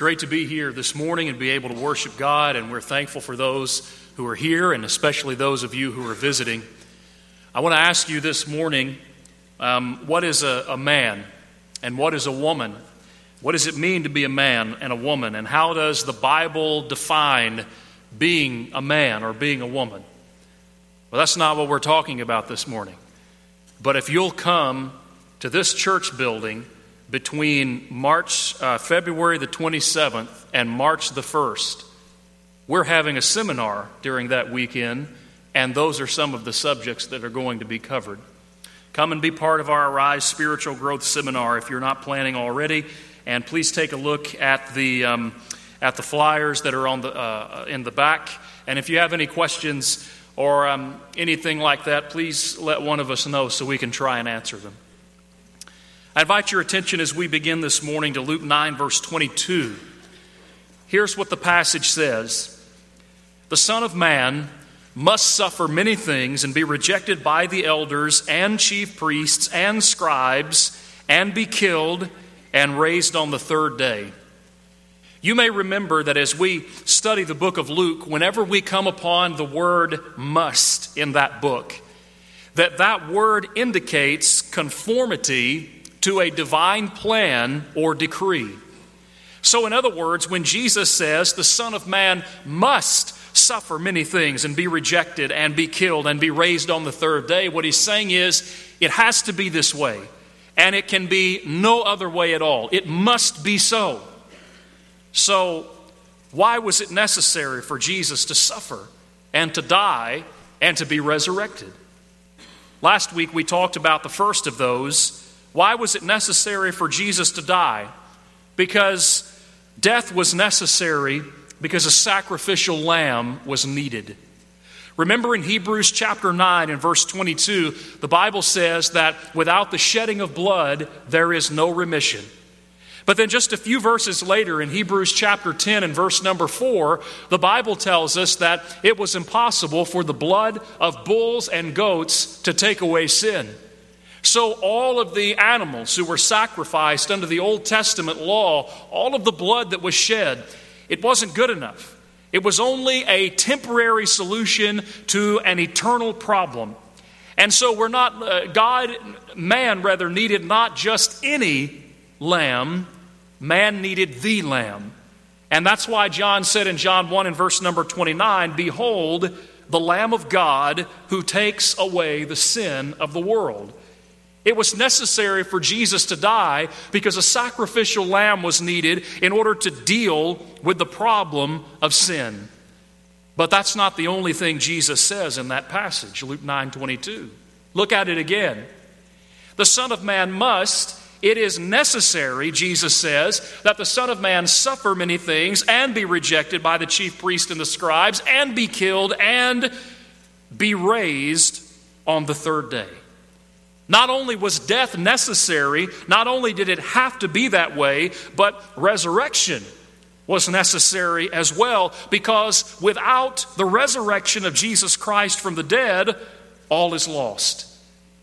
great to be here this morning and be able to worship God, and we're thankful for those who are here and especially those of you who are visiting. I want to ask you this morning um, what is a, a man and what is a woman? What does it mean to be a man and a woman? And how does the Bible define being a man or being a woman? Well, that's not what we're talking about this morning. But if you'll come to this church building, between March, uh, February the 27th and March the 1st. We're having a seminar during that weekend, and those are some of the subjects that are going to be covered. Come and be part of our Arise Spiritual Growth Seminar if you're not planning already, and please take a look at the, um, at the flyers that are on the, uh, in the back. And if you have any questions or um, anything like that, please let one of us know so we can try and answer them. I invite your attention as we begin this morning to Luke 9, verse 22. Here's what the passage says The Son of Man must suffer many things and be rejected by the elders and chief priests and scribes and be killed and raised on the third day. You may remember that as we study the book of Luke, whenever we come upon the word must in that book, that that word indicates conformity to a divine plan or decree. So, in other words, when Jesus says the Son of Man must suffer many things and be rejected and be killed and be raised on the third day, what he's saying is it has to be this way, and it can be no other way at all. It must be so. So, why was it necessary for Jesus to suffer and to die and to be resurrected? Last week we talked about the first of those why was it necessary for Jesus to die? Because death was necessary because a sacrificial lamb was needed. Remember in Hebrews chapter 9 and verse 22, the Bible says that without the shedding of blood, there is no remission. But then just a few verses later in Hebrews chapter 10 and verse number 4, the Bible tells us that it was impossible for the blood of bulls and goats to take away sin. So, all of the animals who were sacrificed under the Old Testament law, all of the blood that was shed, it wasn't good enough. It was only a temporary solution to an eternal problem. And so, we're not, uh, God, man rather, needed not just any lamb, man needed the lamb. And that's why John said in John 1 and verse number 29 Behold, the Lamb of God who takes away the sin of the world. It was necessary for Jesus to die because a sacrificial lamb was needed in order to deal with the problem of sin. But that's not the only thing Jesus says in that passage, Luke 9 22. Look at it again. The Son of Man must, it is necessary, Jesus says, that the Son of Man suffer many things and be rejected by the chief priests and the scribes and be killed and be raised on the third day. Not only was death necessary, not only did it have to be that way, but resurrection was necessary as well, because without the resurrection of Jesus Christ from the dead, all is lost.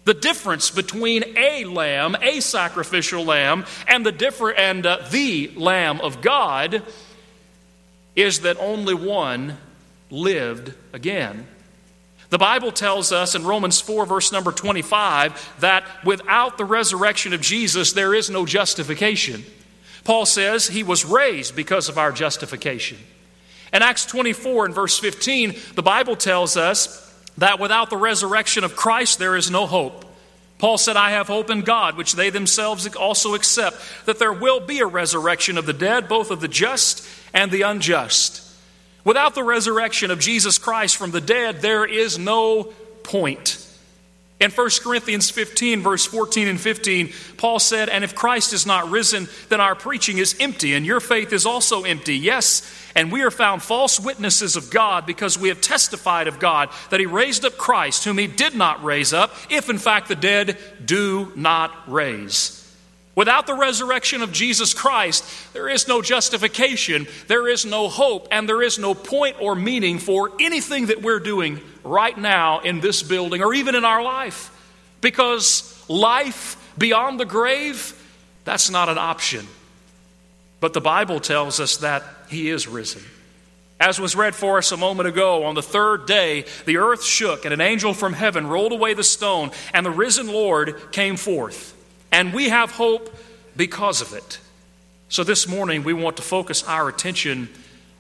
The difference between a lamb, a sacrificial lamb, and the different and uh, the lamb of God is that only one lived again. The Bible tells us in Romans 4, verse number 25, that without the resurrection of Jesus, there is no justification. Paul says he was raised because of our justification. In Acts 24 and verse 15, the Bible tells us that without the resurrection of Christ, there is no hope. Paul said, I have hope in God, which they themselves also accept, that there will be a resurrection of the dead, both of the just and the unjust. Without the resurrection of Jesus Christ from the dead, there is no point. In 1 Corinthians 15, verse 14 and 15, Paul said, And if Christ is not risen, then our preaching is empty, and your faith is also empty. Yes, and we are found false witnesses of God because we have testified of God that He raised up Christ, whom He did not raise up, if in fact the dead do not raise. Without the resurrection of Jesus Christ, there is no justification, there is no hope, and there is no point or meaning for anything that we're doing right now in this building or even in our life. Because life beyond the grave, that's not an option. But the Bible tells us that he is risen. As was read for us a moment ago, on the third day, the earth shook, and an angel from heaven rolled away the stone, and the risen Lord came forth. And we have hope because of it. So this morning, we want to focus our attention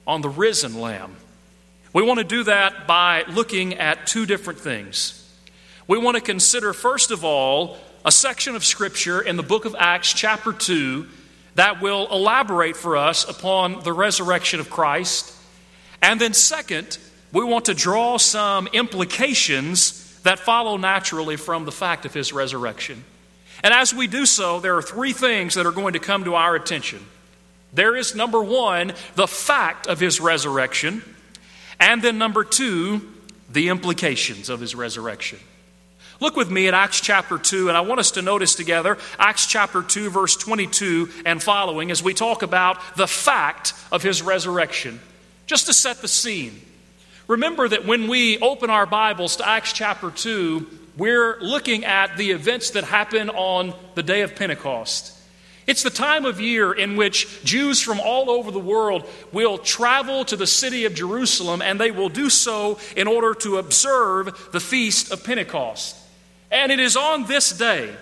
on the risen Lamb. We want to do that by looking at two different things. We want to consider, first of all, a section of Scripture in the book of Acts, chapter 2, that will elaborate for us upon the resurrection of Christ. And then, second, we want to draw some implications that follow naturally from the fact of his resurrection. And as we do so, there are three things that are going to come to our attention. There is number one, the fact of his resurrection, and then number two, the implications of his resurrection. Look with me at Acts chapter 2, and I want us to notice together Acts chapter 2, verse 22 and following as we talk about the fact of his resurrection. Just to set the scene. Remember that when we open our Bibles to Acts chapter 2, we're looking at the events that happen on the day of Pentecost. It's the time of year in which Jews from all over the world will travel to the city of Jerusalem, and they will do so in order to observe the feast of Pentecost. And it is on this day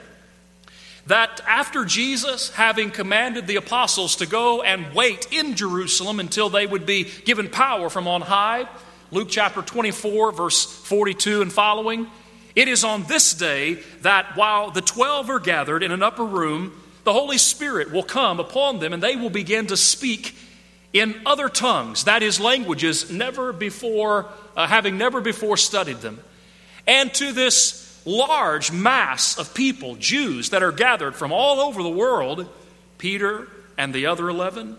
that after Jesus, having commanded the apostles to go and wait in Jerusalem until they would be given power from on high, Luke chapter 24, verse 42 and following, it is on this day that while the twelve are gathered in an upper room, the Holy Spirit will come upon them and they will begin to speak in other tongues, that is, languages never before, uh, having never before studied them. And to this large mass of people, Jews, that are gathered from all over the world, Peter and the other 11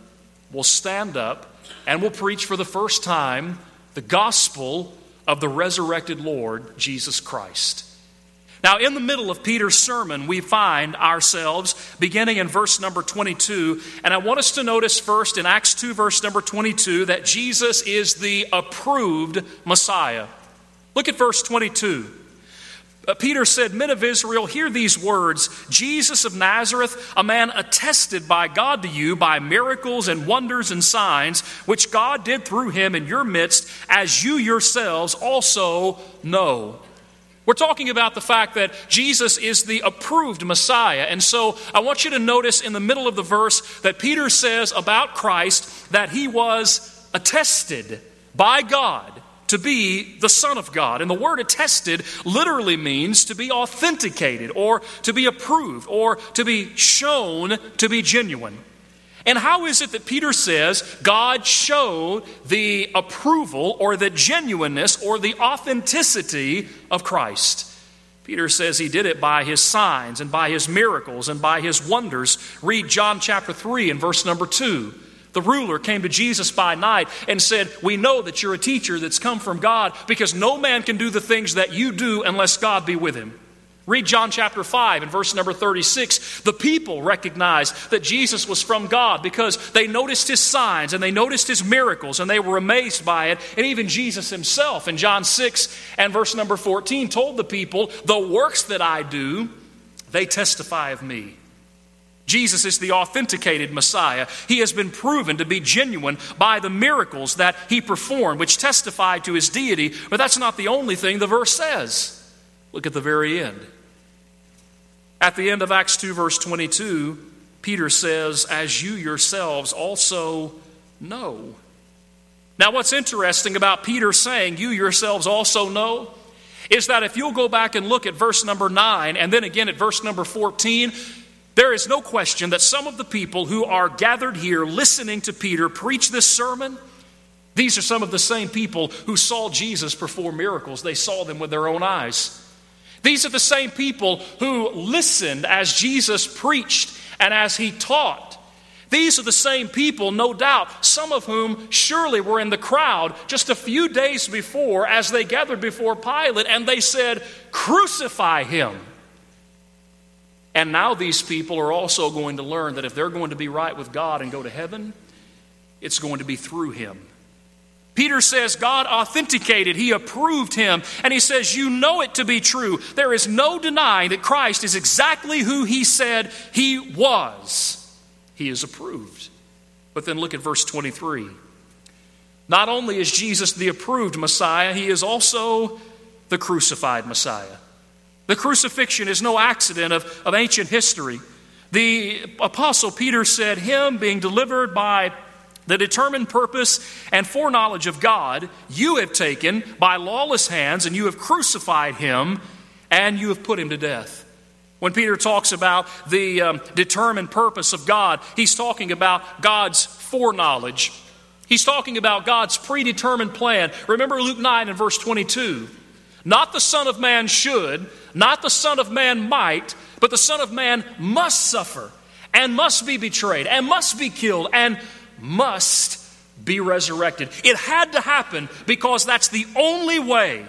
will stand up and will preach for the first time the gospel of the resurrected Lord Jesus Christ. Now, in the middle of Peter's sermon, we find ourselves beginning in verse number 22. And I want us to notice first in Acts 2, verse number 22, that Jesus is the approved Messiah. Look at verse 22. Uh, Peter said, Men of Israel, hear these words Jesus of Nazareth, a man attested by God to you by miracles and wonders and signs, which God did through him in your midst, as you yourselves also know. We're talking about the fact that Jesus is the approved Messiah. And so I want you to notice in the middle of the verse that Peter says about Christ that he was attested by God to be the Son of God. And the word attested literally means to be authenticated or to be approved or to be shown to be genuine. And how is it that Peter says God showed the approval or the genuineness or the authenticity of Christ? Peter says he did it by his signs and by his miracles and by his wonders. Read John chapter 3 and verse number 2. The ruler came to Jesus by night and said, We know that you're a teacher that's come from God because no man can do the things that you do unless God be with him. Read John chapter 5 and verse number 36. The people recognized that Jesus was from God because they noticed his signs and they noticed his miracles and they were amazed by it. And even Jesus himself in John 6 and verse number 14 told the people, The works that I do, they testify of me. Jesus is the authenticated Messiah. He has been proven to be genuine by the miracles that he performed, which testify to his deity. But that's not the only thing the verse says. Look at the very end. At the end of Acts 2, verse 22, Peter says, As you yourselves also know. Now, what's interesting about Peter saying, You yourselves also know, is that if you'll go back and look at verse number 9 and then again at verse number 14, there is no question that some of the people who are gathered here listening to Peter preach this sermon, these are some of the same people who saw Jesus perform miracles. They saw them with their own eyes. These are the same people who listened as Jesus preached and as he taught. These are the same people, no doubt, some of whom surely were in the crowd just a few days before as they gathered before Pilate and they said, Crucify him. And now these people are also going to learn that if they're going to be right with God and go to heaven, it's going to be through him. Peter says God authenticated, he approved him, and he says, You know it to be true. There is no denying that Christ is exactly who he said he was. He is approved. But then look at verse 23. Not only is Jesus the approved Messiah, he is also the crucified Messiah. The crucifixion is no accident of, of ancient history. The Apostle Peter said, Him being delivered by the determined purpose and foreknowledge of God, you have taken by lawless hands, and you have crucified him, and you have put him to death. When Peter talks about the um, determined purpose of God, he's talking about God's foreknowledge. He's talking about God's predetermined plan. Remember Luke 9 and verse 22. Not the Son of Man should, not the Son of Man might, but the Son of Man must suffer and must be betrayed and must be killed and must be resurrected. It had to happen because that's the only way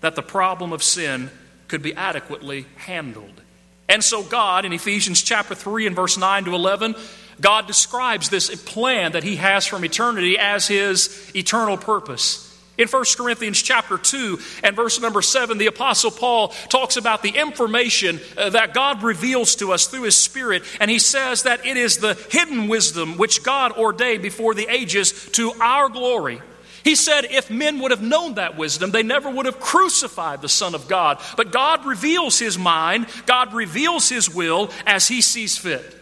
that the problem of sin could be adequately handled. And so, God, in Ephesians chapter 3 and verse 9 to 11, God describes this plan that He has from eternity as His eternal purpose. In 1 Corinthians chapter 2 and verse number 7, the Apostle Paul talks about the information uh, that God reveals to us through His Spirit, and he says that it is the hidden wisdom which God ordained before the ages to our glory. He said, if men would have known that wisdom, they never would have crucified the Son of God. But God reveals His mind, God reveals His will as He sees fit.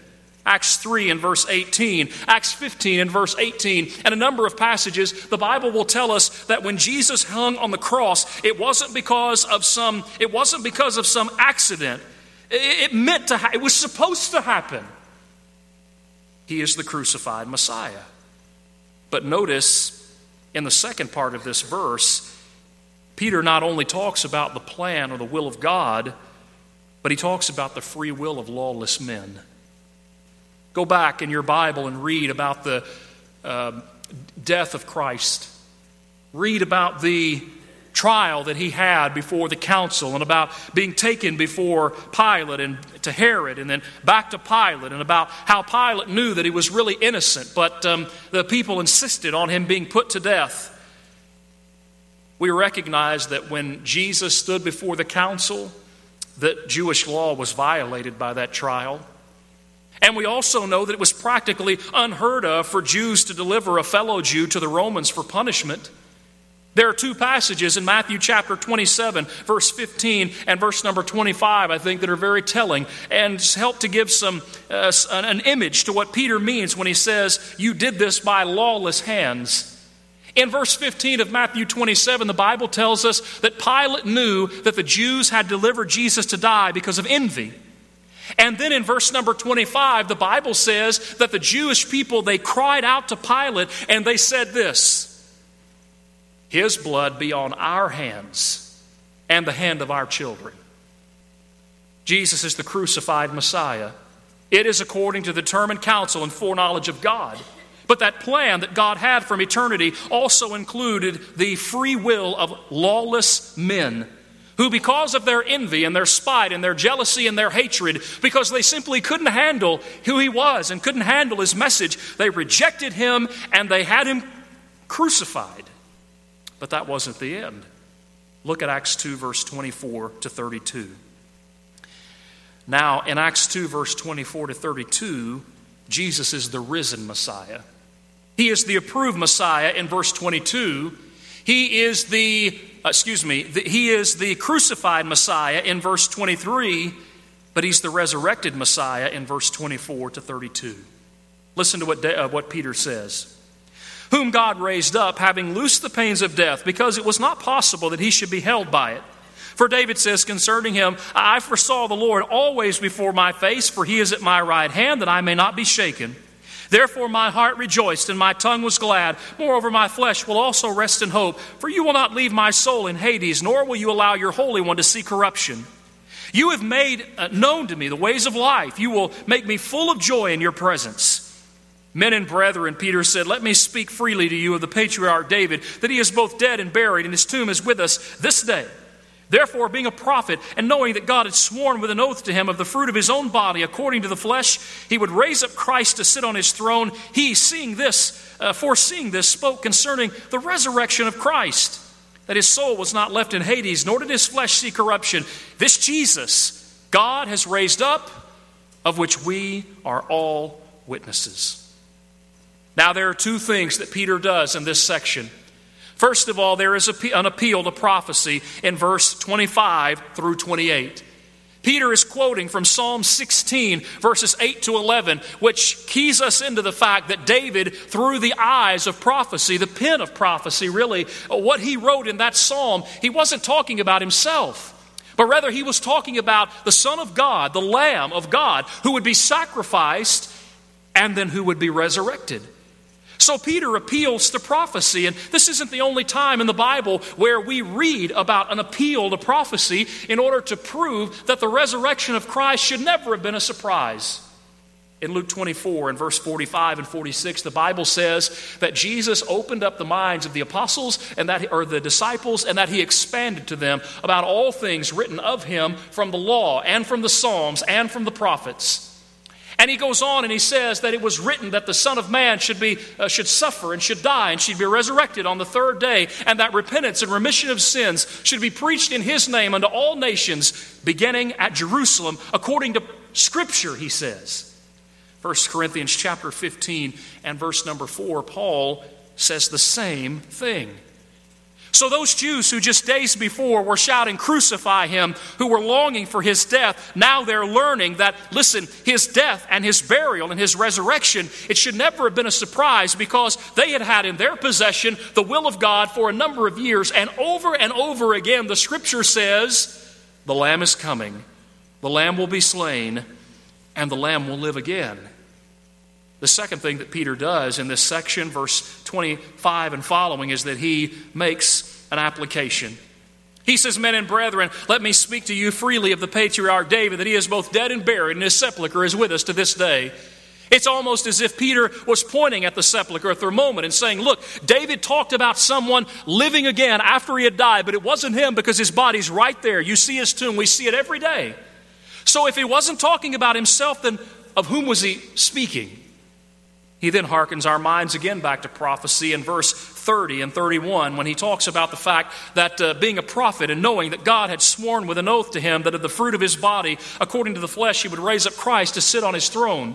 Acts 3 and verse 18, Acts 15 and verse 18, and a number of passages, the Bible will tell us that when Jesus hung on the cross, it wasn't because of some, it wasn't because of some accident. It, meant to, ha- it was supposed to happen. He is the crucified Messiah. But notice in the second part of this verse, Peter not only talks about the plan or the will of God, but he talks about the free will of lawless men. Go back in your Bible and read about the uh, death of Christ. Read about the trial that he had before the council and about being taken before Pilate and to Herod and then back to Pilate and about how Pilate knew that he was really innocent, but um, the people insisted on him being put to death. We recognize that when Jesus stood before the council, that Jewish law was violated by that trial. And we also know that it was practically unheard of for Jews to deliver a fellow Jew to the Romans for punishment. There are two passages in Matthew chapter 27, verse 15, and verse number 25, I think, that are very telling and help to give some uh, an image to what Peter means when he says, You did this by lawless hands. In verse 15 of Matthew 27, the Bible tells us that Pilate knew that the Jews had delivered Jesus to die because of envy. And then in verse number 25, the Bible says that the Jewish people, they cried out to Pilate and they said this His blood be on our hands and the hand of our children. Jesus is the crucified Messiah. It is according to the determined counsel and foreknowledge of God. But that plan that God had from eternity also included the free will of lawless men who, because of their envy and their spite and their jealousy and their hatred, because they simply couldn't handle who he was and couldn't handle his message, they rejected him and they had him crucified. But that wasn't the end. Look at Acts 2, verse 24 to 32. Now, in Acts 2, verse 24 to 32, Jesus is the risen Messiah. He is the approved Messiah in verse 22. He is the excuse me, he is the crucified Messiah in verse 23, but he's the resurrected Messiah in verse 24 to 32. Listen to what, uh, what Peter says. Whom God raised up, having loosed the pains of death, because it was not possible that he should be held by it. For David says concerning him, I foresaw the Lord always before my face, for he is at my right hand, that I may not be shaken. Therefore, my heart rejoiced and my tongue was glad. Moreover, my flesh will also rest in hope, for you will not leave my soul in Hades, nor will you allow your Holy One to see corruption. You have made uh, known to me the ways of life. You will make me full of joy in your presence. Men and brethren, Peter said, Let me speak freely to you of the patriarch David, that he is both dead and buried, and his tomb is with us this day. Therefore, being a prophet, and knowing that God had sworn with an oath to him of the fruit of his own body, according to the flesh, he would raise up Christ to sit on his throne. He, seeing this, uh, foreseeing this, spoke concerning the resurrection of Christ, that his soul was not left in Hades, nor did his flesh see corruption. This Jesus God has raised up, of which we are all witnesses. Now, there are two things that Peter does in this section. First of all, there is an appeal to prophecy in verse 25 through 28. Peter is quoting from Psalm 16, verses 8 to 11, which keys us into the fact that David, through the eyes of prophecy, the pen of prophecy, really, what he wrote in that psalm, he wasn't talking about himself, but rather he was talking about the Son of God, the Lamb of God, who would be sacrificed and then who would be resurrected. So Peter appeals to prophecy, and this isn't the only time in the Bible where we read about an appeal to prophecy in order to prove that the resurrection of Christ should never have been a surprise. In Luke 24 and verse 45 and 46, the Bible says that Jesus opened up the minds of the apostles and that or the disciples and that he expanded to them about all things written of him from the law and from the Psalms and from the prophets. And he goes on and he says that it was written that the Son of Man should, be, uh, should suffer and should die and should be resurrected on the third day, and that repentance and remission of sins should be preached in his name unto all nations, beginning at Jerusalem, according to Scripture, he says. 1 Corinthians chapter 15 and verse number 4, Paul says the same thing. So, those Jews who just days before were shouting, Crucify him, who were longing for his death, now they're learning that, listen, his death and his burial and his resurrection, it should never have been a surprise because they had had in their possession the will of God for a number of years. And over and over again, the scripture says, The Lamb is coming, the Lamb will be slain, and the Lamb will live again. The second thing that Peter does in this section, verse 25 and following, is that he makes an application. He says, Men and brethren, let me speak to you freely of the patriarch David, that he is both dead and buried, and his sepulchre is with us to this day. It's almost as if Peter was pointing at the sepulchre at the moment and saying, Look, David talked about someone living again after he had died, but it wasn't him because his body's right there. You see his tomb, we see it every day. So if he wasn't talking about himself, then of whom was he speaking? He then hearkens our minds again back to prophecy in verse 30 and 31 when he talks about the fact that uh, being a prophet and knowing that God had sworn with an oath to him that of the fruit of his body, according to the flesh, he would raise up Christ to sit on his throne.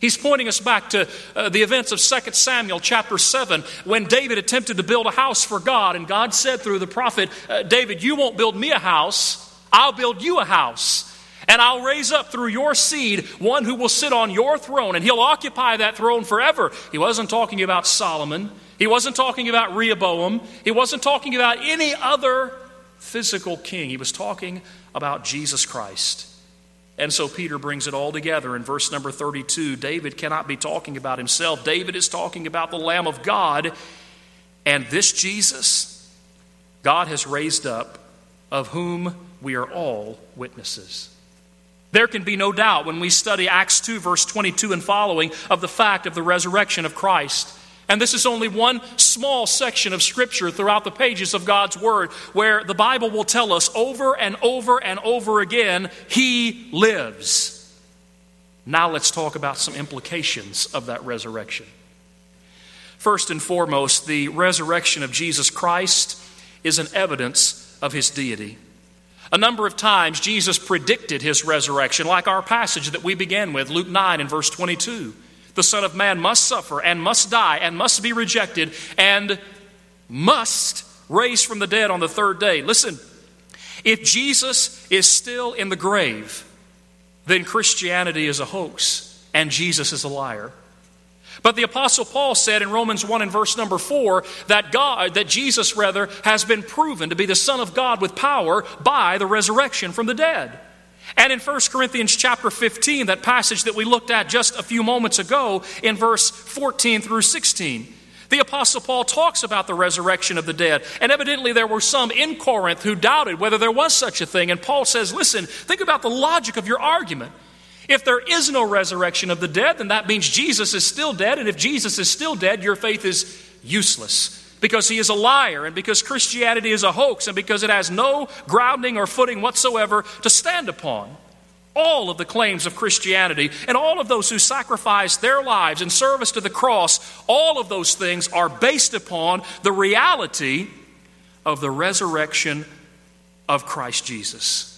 He's pointing us back to uh, the events of 2 Samuel chapter 7 when David attempted to build a house for God, and God said through the prophet, uh, David, you won't build me a house, I'll build you a house. And I'll raise up through your seed one who will sit on your throne, and he'll occupy that throne forever. He wasn't talking about Solomon. He wasn't talking about Rehoboam. He wasn't talking about any other physical king. He was talking about Jesus Christ. And so Peter brings it all together in verse number 32. David cannot be talking about himself. David is talking about the Lamb of God. And this Jesus, God has raised up, of whom we are all witnesses. There can be no doubt when we study Acts 2, verse 22 and following, of the fact of the resurrection of Christ. And this is only one small section of Scripture throughout the pages of God's Word where the Bible will tell us over and over and over again, He lives. Now let's talk about some implications of that resurrection. First and foremost, the resurrection of Jesus Christ is an evidence of His deity. A number of times, Jesus predicted his resurrection, like our passage that we began with, Luke 9 and verse 22. The Son of Man must suffer and must die and must be rejected and must raise from the dead on the third day. Listen, if Jesus is still in the grave, then Christianity is a hoax and Jesus is a liar. But the apostle Paul said in Romans 1 and verse number 4 that God that Jesus rather has been proven to be the son of God with power by the resurrection from the dead. And in 1 Corinthians chapter 15, that passage that we looked at just a few moments ago in verse 14 through 16, the Apostle Paul talks about the resurrection of the dead. And evidently, there were some in Corinth who doubted whether there was such a thing. And Paul says, Listen, think about the logic of your argument. If there is no resurrection of the dead, then that means Jesus is still dead. And if Jesus is still dead, your faith is useless because he is a liar and because Christianity is a hoax and because it has no grounding or footing whatsoever to stand upon. All of the claims of Christianity and all of those who sacrifice their lives in service to the cross, all of those things are based upon the reality of the resurrection of Christ Jesus.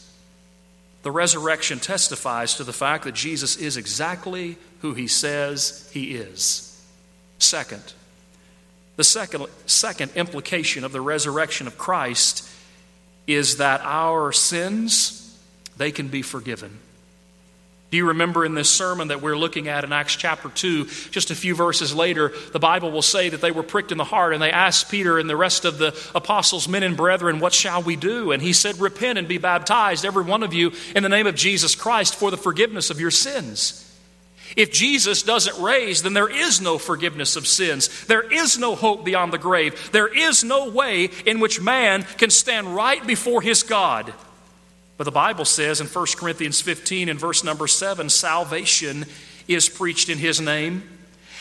The resurrection testifies to the fact that Jesus is exactly who he says he is. Second, the second, second implication of the resurrection of Christ is that our sins, they can be forgiven. Do you remember in this sermon that we're looking at in Acts chapter 2, just a few verses later, the Bible will say that they were pricked in the heart and they asked Peter and the rest of the apostles, men and brethren, what shall we do? And he said, Repent and be baptized, every one of you, in the name of Jesus Christ for the forgiveness of your sins. If Jesus doesn't raise, then there is no forgiveness of sins. There is no hope beyond the grave. There is no way in which man can stand right before his God. But the Bible says in 1 Corinthians 15 and verse number 7 salvation is preached in his name.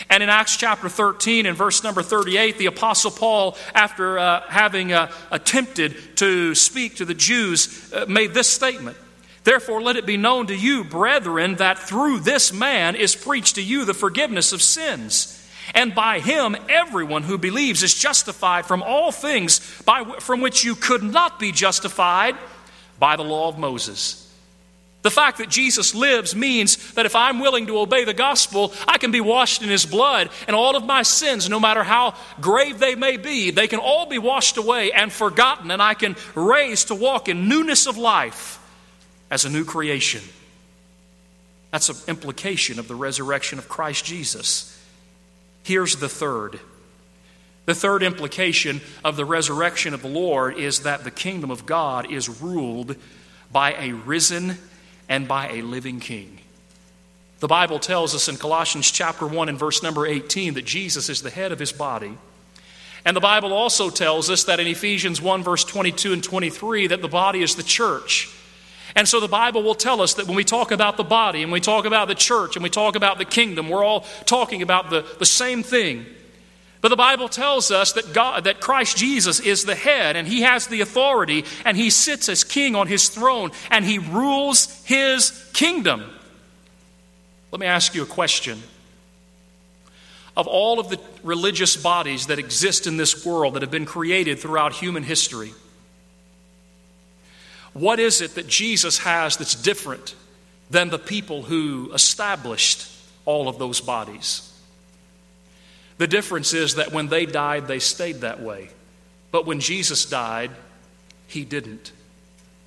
And in Acts chapter 13 and verse number 38, the Apostle Paul, after uh, having uh, attempted to speak to the Jews, uh, made this statement Therefore, let it be known to you, brethren, that through this man is preached to you the forgiveness of sins. And by him, everyone who believes is justified from all things by, from which you could not be justified by the law of Moses. The fact that Jesus lives means that if I'm willing to obey the gospel, I can be washed in his blood, and all of my sins, no matter how grave they may be, they can all be washed away and forgotten, and I can raise to walk in newness of life as a new creation. That's an implication of the resurrection of Christ Jesus. Here's the third. The third implication of the resurrection of the Lord is that the kingdom of God is ruled by a risen and by a living king. The Bible tells us in Colossians chapter 1 and verse number 18 that Jesus is the head of his body. And the Bible also tells us that in Ephesians 1 verse 22 and 23 that the body is the church. And so the Bible will tell us that when we talk about the body and we talk about the church and we talk about the kingdom, we're all talking about the, the same thing. But the Bible tells us that God that Christ Jesus is the head and he has the authority and he sits as king on his throne and he rules his kingdom. Let me ask you a question. Of all of the religious bodies that exist in this world that have been created throughout human history, what is it that Jesus has that's different than the people who established all of those bodies? The difference is that when they died, they stayed that way. But when Jesus died, he didn't.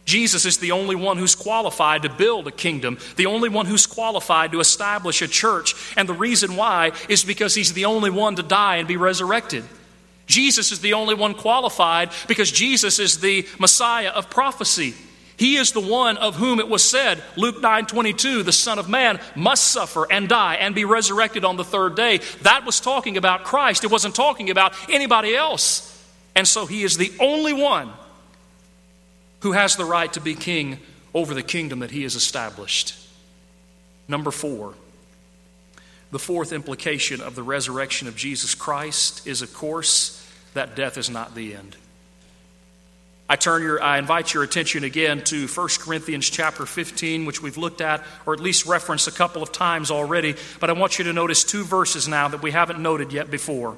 Jesus is the only one who's qualified to build a kingdom, the only one who's qualified to establish a church. And the reason why is because he's the only one to die and be resurrected. Jesus is the only one qualified because Jesus is the Messiah of prophecy. He is the one of whom it was said, Luke 9 22, the Son of Man must suffer and die and be resurrected on the third day. That was talking about Christ. It wasn't talking about anybody else. And so he is the only one who has the right to be king over the kingdom that he has established. Number four, the fourth implication of the resurrection of Jesus Christ is, of course, that death is not the end. I turn your I invite your attention again to 1 Corinthians chapter 15 which we've looked at or at least referenced a couple of times already but I want you to notice two verses now that we haven't noted yet before.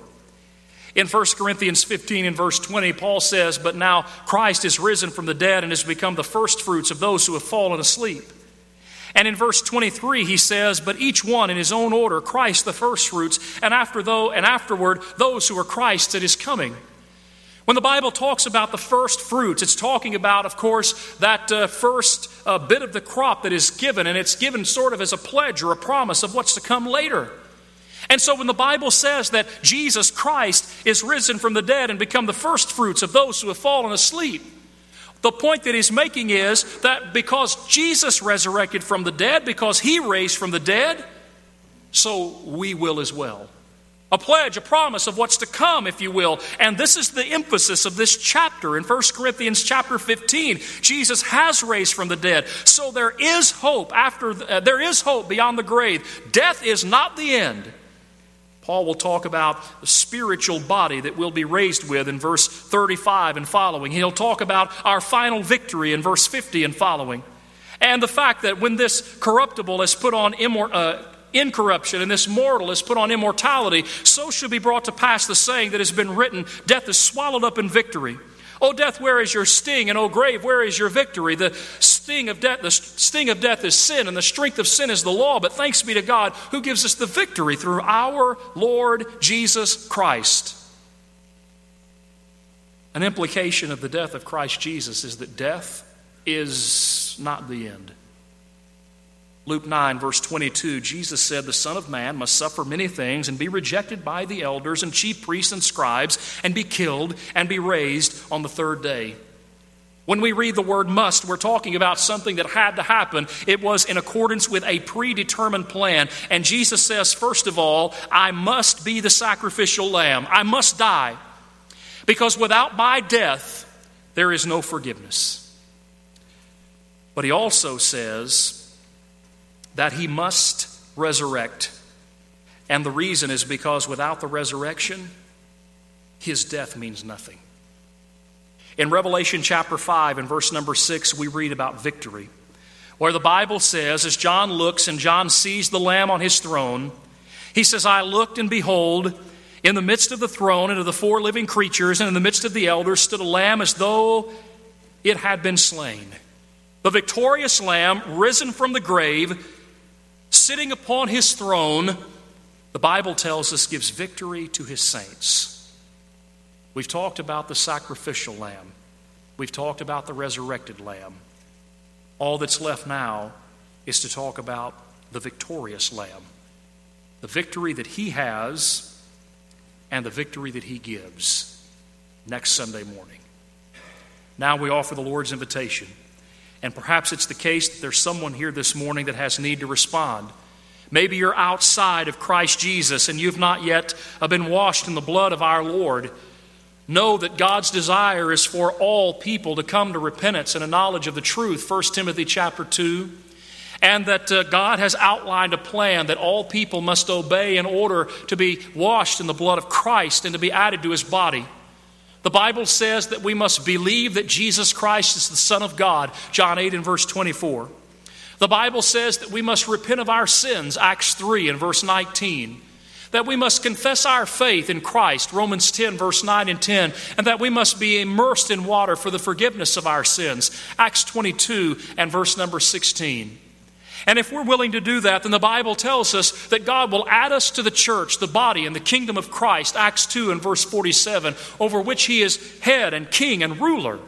In 1 Corinthians 15 and verse 20 Paul says but now Christ is risen from the dead and has become the first fruits of those who have fallen asleep. And in verse 23 he says but each one in his own order Christ the first fruits and after though and afterward those who are Christ at his coming. When the Bible talks about the first fruits, it's talking about, of course, that uh, first uh, bit of the crop that is given, and it's given sort of as a pledge or a promise of what's to come later. And so when the Bible says that Jesus Christ is risen from the dead and become the first fruits of those who have fallen asleep, the point that he's making is that because Jesus resurrected from the dead, because he raised from the dead, so we will as well a pledge, a promise of what's to come, if you will. And this is the emphasis of this chapter in 1 Corinthians chapter 15. Jesus has raised from the dead. So there is hope after uh, there is hope beyond the grave. Death is not the end. Paul will talk about the spiritual body that we'll be raised with in verse 35 and following. He'll talk about our final victory in verse 50 and following. And the fact that when this corruptible is put on immor- uh, incorruption, and this mortal is put on immortality, so shall be brought to pass the saying that has been written Death is swallowed up in victory. O death, where is your sting? And O grave, where is your victory? The, sting of death, the sting of death is sin, and the strength of sin is the law. But thanks be to God who gives us the victory through our Lord Jesus Christ. An implication of the death of Christ Jesus is that death is not the end. Luke 9, verse 22, Jesus said, The Son of Man must suffer many things and be rejected by the elders and chief priests and scribes and be killed and be raised on the third day. When we read the word must, we're talking about something that had to happen. It was in accordance with a predetermined plan. And Jesus says, first of all, I must be the sacrificial lamb. I must die. Because without my death, there is no forgiveness. But he also says that he must resurrect. And the reason is because without the resurrection, his death means nothing. In Revelation chapter 5 and verse number 6, we read about victory, where the Bible says, as John looks and John sees the Lamb on his throne, he says, I looked and behold, in the midst of the throne and of the four living creatures and in the midst of the elders stood a lamb as though it had been slain. The victorious lamb, risen from the grave, sitting upon his throne, the Bible tells us, gives victory to his saints. We've talked about the sacrificial lamb, we've talked about the resurrected lamb. All that's left now is to talk about the victorious lamb, the victory that he has and the victory that he gives next Sunday morning. Now we offer the Lord's invitation. And perhaps it's the case that there's someone here this morning that has need to respond. Maybe you're outside of Christ Jesus and you've not yet uh, been washed in the blood of our Lord. Know that God's desire is for all people to come to repentance and a knowledge of the truth, 1 Timothy chapter 2, and that uh, God has outlined a plan that all people must obey in order to be washed in the blood of Christ and to be added to his body. The Bible says that we must believe that Jesus Christ is the Son of God, John 8 and verse 24. The Bible says that we must repent of our sins, Acts 3 and verse 19. That we must confess our faith in Christ, Romans 10, verse 9 and 10, and that we must be immersed in water for the forgiveness of our sins, Acts 22 and verse number 16. And if we're willing to do that, then the Bible tells us that God will add us to the church, the body, and the kingdom of Christ, Acts 2 and verse 47, over which he is head and king and ruler.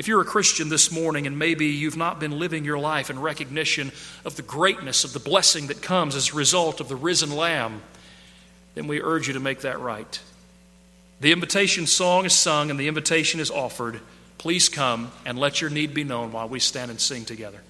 If you're a Christian this morning and maybe you've not been living your life in recognition of the greatness of the blessing that comes as a result of the risen Lamb, then we urge you to make that right. The invitation song is sung and the invitation is offered. Please come and let your need be known while we stand and sing together.